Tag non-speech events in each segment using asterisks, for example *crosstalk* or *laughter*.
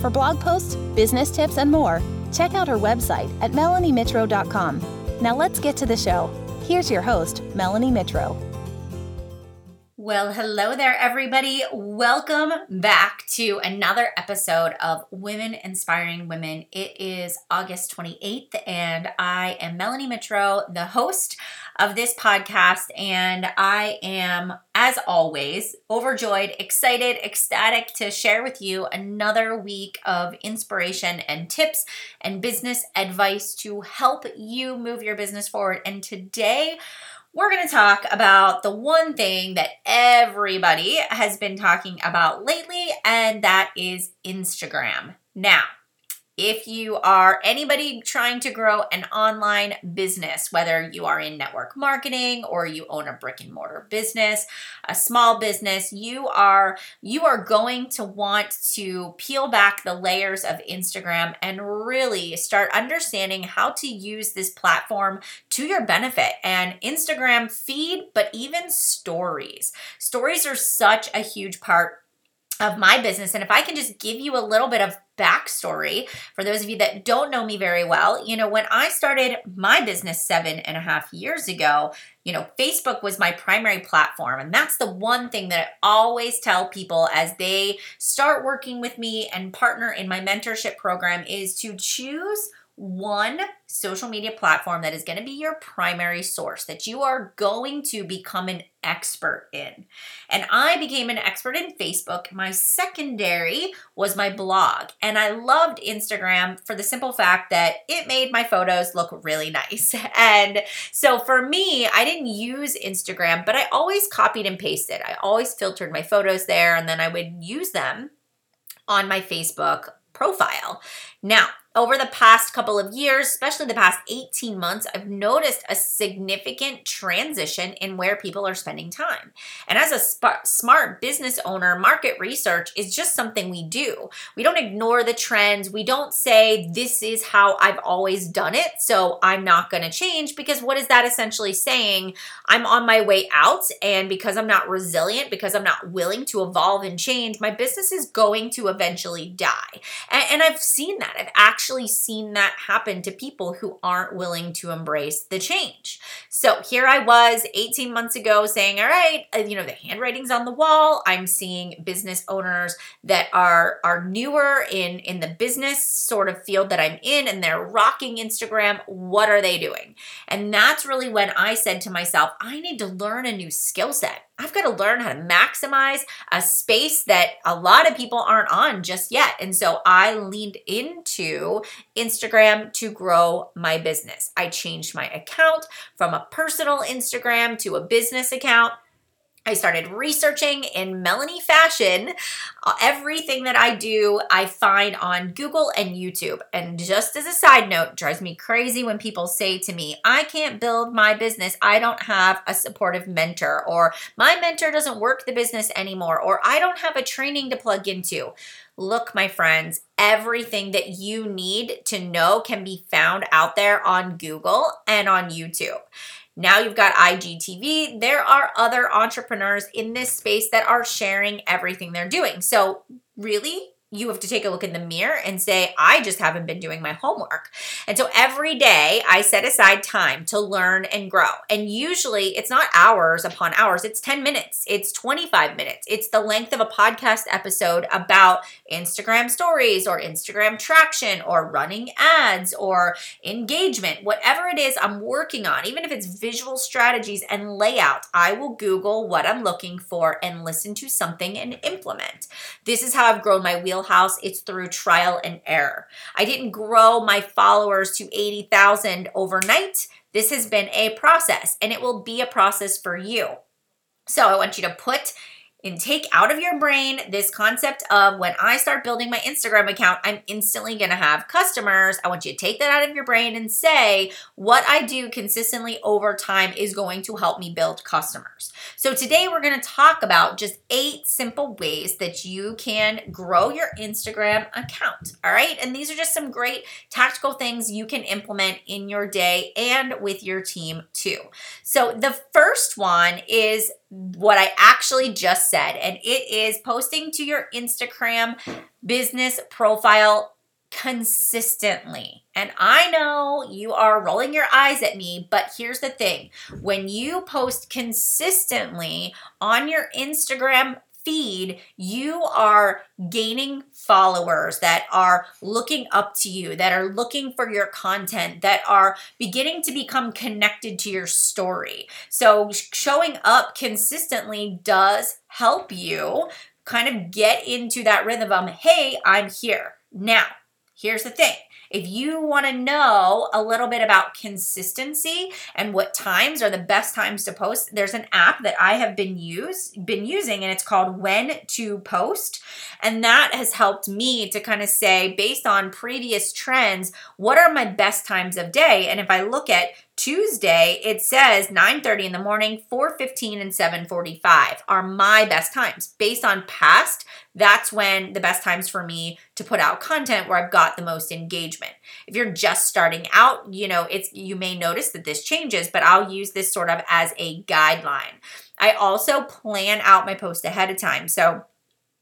For blog posts, business tips, and more, check out her website at melaniemitro.com. Now let's get to the show. Here's your host, Melanie Mitro. Well, hello there, everybody. Welcome back to another episode of Women Inspiring Women. It is August 28th, and I am Melanie Mitro, the host of this podcast. And I am, as always, overjoyed, excited, ecstatic to share with you another week of inspiration and tips and business advice to help you move your business forward. And today, we're going to talk about the one thing that everybody has been talking about lately, and that is Instagram. Now, if you are anybody trying to grow an online business, whether you are in network marketing or you own a brick and mortar business, a small business, you are you are going to want to peel back the layers of Instagram and really start understanding how to use this platform to your benefit and Instagram feed, but even stories. Stories are such a huge part of my business. And if I can just give you a little bit of backstory for those of you that don't know me very well, you know, when I started my business seven and a half years ago, you know, Facebook was my primary platform. And that's the one thing that I always tell people as they start working with me and partner in my mentorship program is to choose one social media platform that is going to be your primary source that you are going to become an expert in. And I became an expert in Facebook. My secondary was my blog. And I loved Instagram for the simple fact that it made my photos look really nice. *laughs* And so for me, I didn't use Instagram, but I always copied and pasted. I always filtered my photos there and then I would use them on my Facebook profile. Now, over the past couple of years, especially the past 18 months, I've noticed a significant transition in where people are spending time. And as a sp- smart business owner, market research is just something we do. We don't ignore the trends. We don't say, this is how I've always done it, so I'm not going to change. Because what is that essentially saying? I'm on my way out, and because I'm not resilient, because I'm not willing to evolve and change, my business is going to eventually die. And, and I've seen that. I've actually actually seen that happen to people who aren't willing to embrace the change. So here I was 18 months ago saying, all right, uh, you know, the handwriting's on the wall. I'm seeing business owners that are are newer in in the business sort of field that I'm in and they're rocking Instagram. What are they doing? And that's really when I said to myself, I need to learn a new skill set. I've got to learn how to maximize a space that a lot of people aren't on just yet. And so I leaned into Instagram to grow my business. I changed my account from a personal Instagram to a business account. I started researching in Melanie fashion. Uh, everything that I do, I find on Google and YouTube. And just as a side note, drives me crazy when people say to me, I can't build my business. I don't have a supportive mentor, or my mentor doesn't work the business anymore, or I don't have a training to plug into. Look, my friends, everything that you need to know can be found out there on Google and on YouTube. Now you've got IGTV. There are other entrepreneurs in this space that are sharing everything they're doing. So, really, you have to take a look in the mirror and say, I just haven't been doing my homework. And so every day I set aside time to learn and grow. And usually it's not hours upon hours, it's 10 minutes, it's 25 minutes, it's the length of a podcast episode about Instagram stories or Instagram traction or running ads or engagement, whatever it is I'm working on, even if it's visual strategies and layout, I will Google what I'm looking for and listen to something and implement. This is how I've grown my wheel wheelhouse, it's through trial and error. I didn't grow my followers to 80,000 overnight. This has been a process and it will be a process for you. So I want you to put and take out of your brain this concept of when I start building my Instagram account, I'm instantly to have customers. I want you to take that out of your brain and say what I do consistently over time is going to help me build customers. So today we're to talk about just eight simple ways that you can grow your Instagram account. All right. And these are just some great tactical things you can implement in your day and with your team too. So the first one is what I actually just said, and it is posting to your Instagram business profile consistently. And I know you are rolling your eyes at me, but here's the thing when you post consistently on your Instagram feed, you are gaining followers that are looking up to you, that are looking for your content, that are beginning to become connected to your story. So, showing up consistently does help you kind of get into that rhythm of, hey, I'm here. Now, here's the thing if you want to know a little bit about consistency and what times are the best times to post, there's an app that I have been use been using and it's called When to Post. And that has helped me to kind of say based on previous trends, what are my best times of day? And if I look at Tuesday, it says 9:30 in the morning, 4:15 and 7:45 are my best times. Based on past, that's when the best times for me to put out content where I've got the most engagement. If you're just starting out, you know, it's you may notice that this changes, but I'll use this sort of as a guideline. I also plan out my post ahead of time. So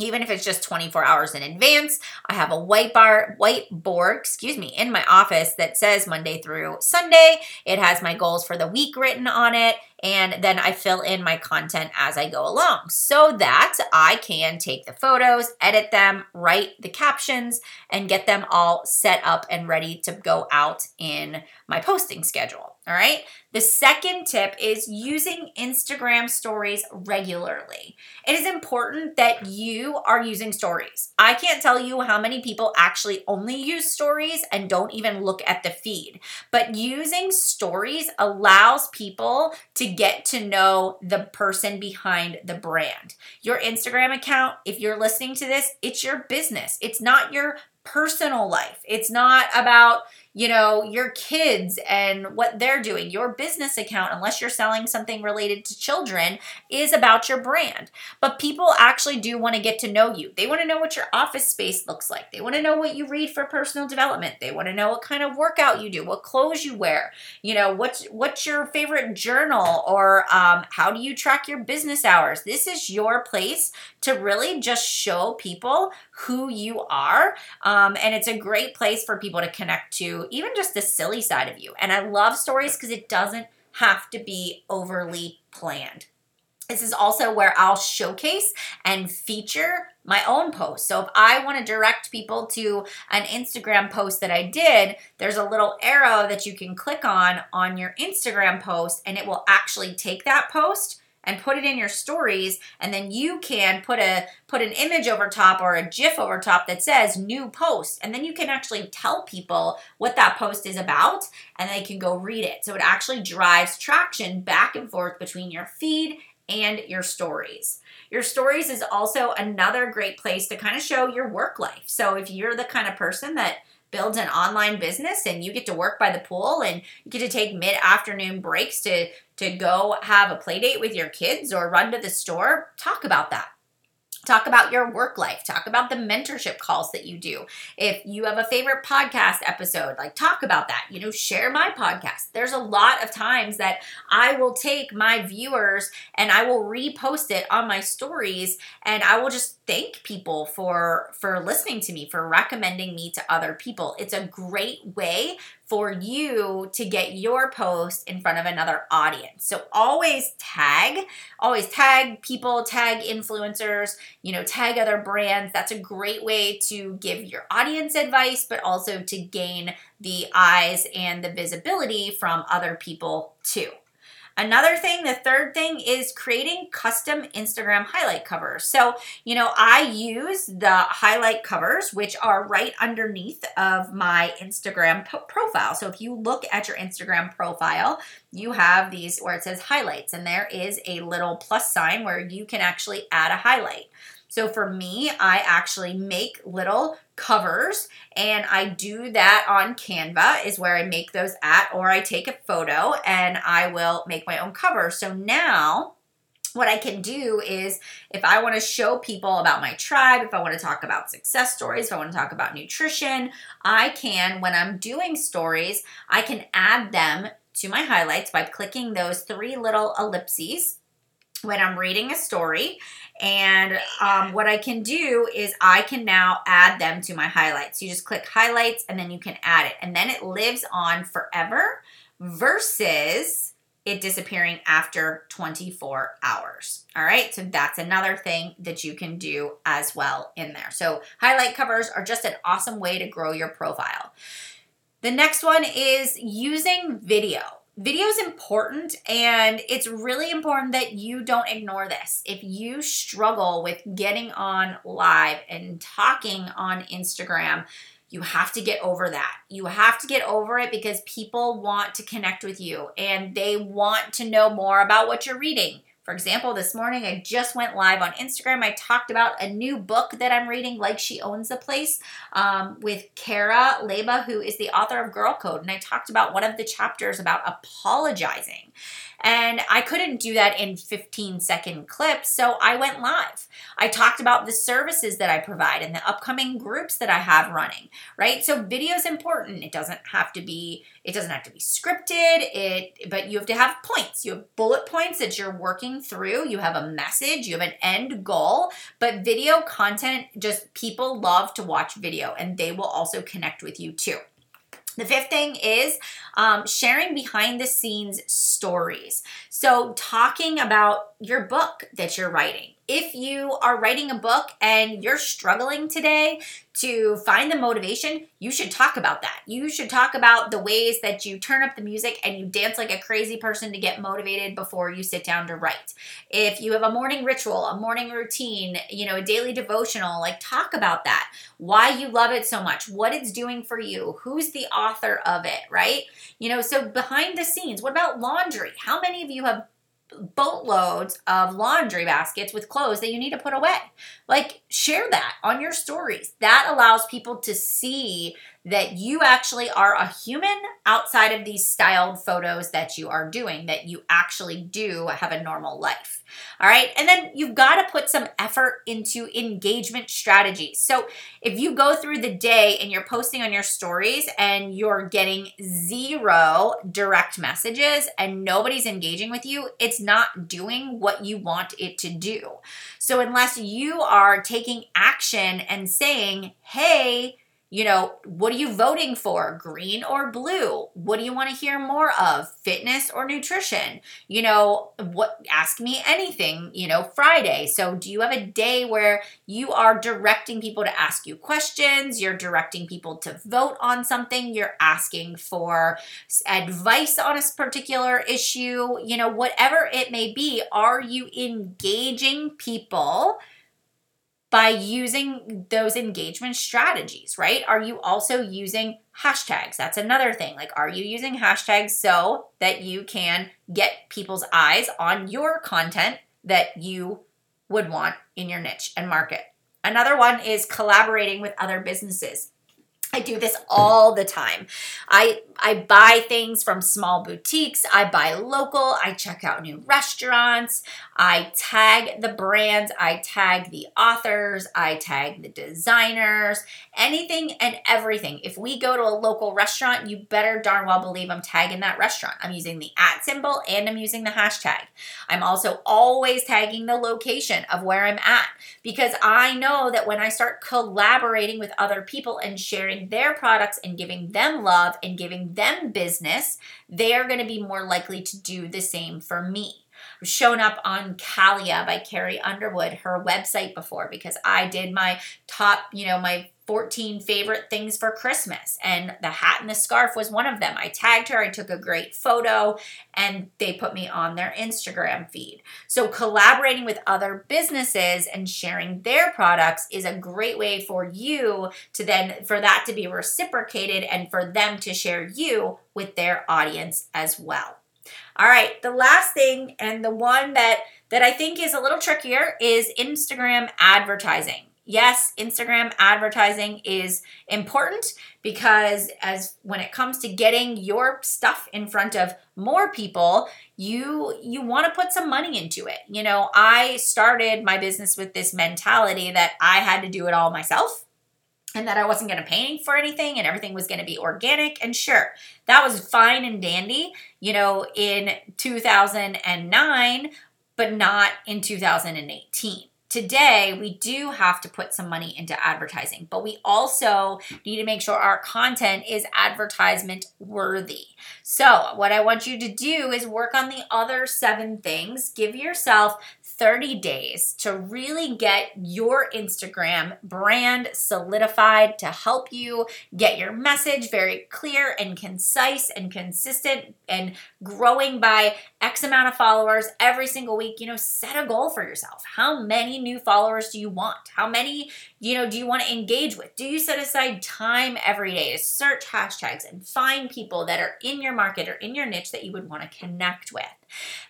even if it's just 24 hours in advance. I have a white bar, whiteboard, excuse me, in my office that says Monday through Sunday. It has my goals for the week written on it and then I fill in my content as I go along so that I can take the photos, edit them, write the captions, and get them all set up and ready to go out in my posting schedule. All right. The second tip is using Instagram stories regularly. It is important that you are using stories. I can't tell you how many people actually only use stories and don't even look at the feed, but using stories allows people to get to know the person behind the brand. Your Instagram account, if you're listening to this, it's your business. It's not your personal life. It's not about you know, your kids and what they're doing. Your business account, unless you're selling something related to children, is about your brand. But people actually do want to get to know you. They want to know what your office space looks like. They want to know what you read for personal development. They want to know what kind of workout you do, what clothes you wear. You know, what's what's your favorite journal or um, how do you track your business hours? This is your place to really just show people who you are. Um, and it's a great place for people to connect to, even just the silly side of you. And I love stories because it doesn't have to be overly planned. This is also where I'll showcase and feature my own posts. So if I want to direct people to an Instagram post that I did, there's a little arrow that you can click on on your Instagram post and it will actually take that post and put it in your stories and then you can put a put an image over top or a gif over top that says new post and then you can actually tell people what that post is about and they can go read it so it actually drives traction back and forth between your feed and your stories. Your stories is also another great place to kind of show your work life. So if you're the kind of person that builds an online business and you get to work by the pool and you get to take mid-afternoon breaks to to go have a play date with your kids or run to the store talk about that Talk about your work life. Talk about the mentorship calls that you do. If you have a favorite podcast episode, like talk about that. You know, share my podcast. There's a lot of times that I will take my viewers and I will repost it on my stories and I will just thank people for for listening to me, for recommending me to other people. It's a great way for you to get your post in front of another audience. So always tag, always tag people, tag influencers, you know, tag other brands. That's a great way to give your audience advice, but also to gain the eyes and the visibility from other people too. Another thing, the third thing is creating custom Instagram highlight covers. So, you know, I use the highlight covers, which are right underneath of my Instagram profile. So if you look at your Instagram profile, you have these where it says highlights, and there is a little plus sign where you can actually add a highlight. So for me, I actually make little covers and I do that on Canva is where I make those at or I take a photo and I will make my own cover. So now what I can do is if I want to show people about my tribe, if I want to talk about success stories, if I want to talk about nutrition, I can, when I'm doing stories, I can add them to my highlights by clicking those three little ellipses when I'm reading a story. And um, what I can do is I can now add them to my highlights. You just click highlights and then you can add it. And then it lives on forever versus it disappearing after 24 hours. All right, so that's another thing that you can do as well in there. So, highlight covers are just an awesome way to grow your profile. The next one is using video video is important and it's really important that you don't ignore this. If you struggle with getting on live and talking on Instagram, you have to get over that. You have to get over it because people want to connect with you and they want to know more about what you're reading. For example, this morning I just went live on Instagram. I talked about a new book that I'm reading, Like She Owns the Place, um, with Cara Leyba, who is the author of Girl Code. And I talked about one of the chapters about apologizing. And I couldn't do that in 15 second clips, so I went live. I talked about the services that I provide and the upcoming groups that I have running, right? So video is important. It doesn't have to be it doesn't have to be scripted, it but you have to have points. You have bullet points that you're working through. You have a message, you have an end goal, but video content just people love to watch video and they will also connect with you too. The fifth thing is um, sharing behind the scenes stories. So, talking about your book that you're writing. If you are writing a book and you're struggling today to find the motivation, you should talk about that. You should talk about the ways that you turn up the music and you dance like a crazy person to get motivated before you sit down to write. If you have a morning ritual, a morning routine, you know, a daily devotional, like talk about that. Why you love it so much, what it's doing for you, who's the author of it, right? You know, so behind the scenes, what about laundry? How many of you have boatloads of laundry baskets with clothes that you need to put away. Like, share that on your stories. That allows people to see that you actually are a human outside of these styled photos that you are doing, that you actually do have a normal life. All right. And then you've got to put some effort into engagement strategies. So if you go through the day and you're posting on your stories and you're getting zero direct messages and nobody's engaging with you, it's not doing what you want it to do. So unless you are taking action and saying, hey, you know, what are you voting for? Green or blue? What do you want to hear more of? Fitness or nutrition? You know, what ask me anything, you know, Friday. So, do you have a day where you are directing people to ask you questions? You're directing people to vote on something, you're asking for advice on a particular issue, you know, whatever it may be, are you engaging people? By using those engagement strategies, right? Are you also using hashtags? That's another thing. Like, are you using hashtags so that you can get people's eyes on your content that you would want in your niche and market? Another one is collaborating with other businesses. I do this all the time. I I buy things from small boutiques, I buy local, I check out new restaurants, I tag the brands, I tag the authors, I tag the designers, anything and everything. If we go to a local restaurant, you better darn well believe I'm tagging that restaurant. I'm using the at symbol and I'm using the hashtag. I'm also always tagging the location of where I'm at because I know that when I start collaborating with other people and sharing their products and giving them love and giving them business, they are going to be more likely to do the same for me. I've shown up on Calia by Carrie Underwood, her website before, because I did my top, you know, my 14 favorite things for Christmas. And the hat and the scarf was one of them. I tagged her, I took a great photo, and they put me on their Instagram feed. So, collaborating with other businesses and sharing their products is a great way for you to then, for that to be reciprocated and for them to share you with their audience as well. All right, the last thing and the one that that I think is a little trickier is Instagram advertising yes, Instagram advertising is important because as when it comes to getting your stuff in front of more people, you you want to put some money into it. You know, I started my business with this mentality that I had to do it all myself and that I wasn't going to pay for anything and everything was going to be organic. And sure, that was fine and dandy, you know, in 2009, but not in 2018 today we do have to put some money into advertising, but we also need to make sure our content is advertisement worthy. So, what I want you to do is work on the other seven things. Give yourself 30 days to really get your Instagram brand solidified to help you get your message very clear and concise and consistent and growing by X amount of followers every single week. You know, set a goal for yourself. How many new followers do you want? How many, you know, do you want to engage with? Do you set aside time every day to search hashtags and find people that are in your market or in your niche that you would want to connect with?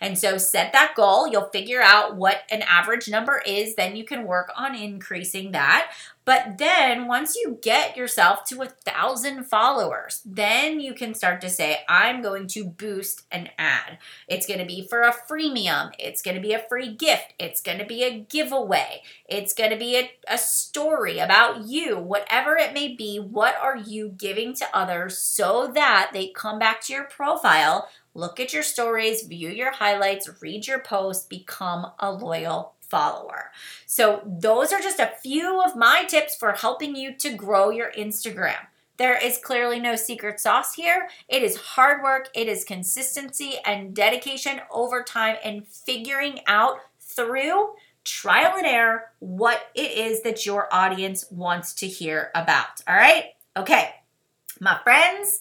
And so set that goal. You'll figure out what an average number is. Then you can work on increasing that. But then once you get yourself to a thousand followers, then you can start to say, I'm going to boost an ad. It's going to be for a freemium. It's going to be a free gift. It's going to be a giveaway. It's going to be a, a story about you, whatever it may be. What are you giving to others so that they come back to your profile look at your stories, view your highlights, read your posts, become a loyal follower. So, those are just a few of my tips for helping you to grow your Instagram. There is clearly no secret sauce here. It is hard work, it is consistency and dedication over time and figuring out through trial and error what it is that your audience wants to hear about. All right? Okay, my friends.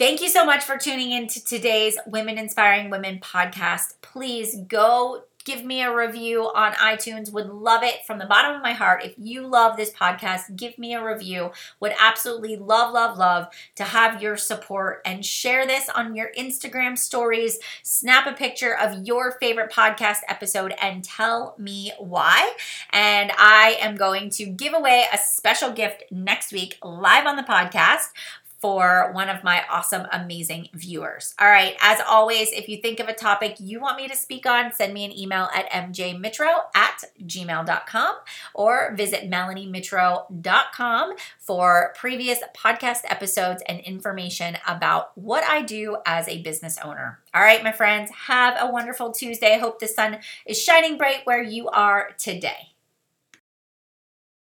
Thank you so much for tuning in to today's Women Inspiring Women podcast. Please go give me a review on iTunes. Would love it from the bottom of my heart. If you love this podcast, give me a review. Would absolutely love, love, love to have your support and share this on your Instagram stories. Snap a picture of your favorite podcast episode and tell me why. And I am going to give away a special gift next week live on the podcast for one of my awesome, amazing viewers. All right, as always, if you think of a topic you want me to speak on, send me an email at mjmitro at gmail.com or visit melaniemitro.com for previous podcast episodes and information about what I do as a business owner. All right, my friends, have a wonderful Tuesday. I hope the sun is shining bright where you are today.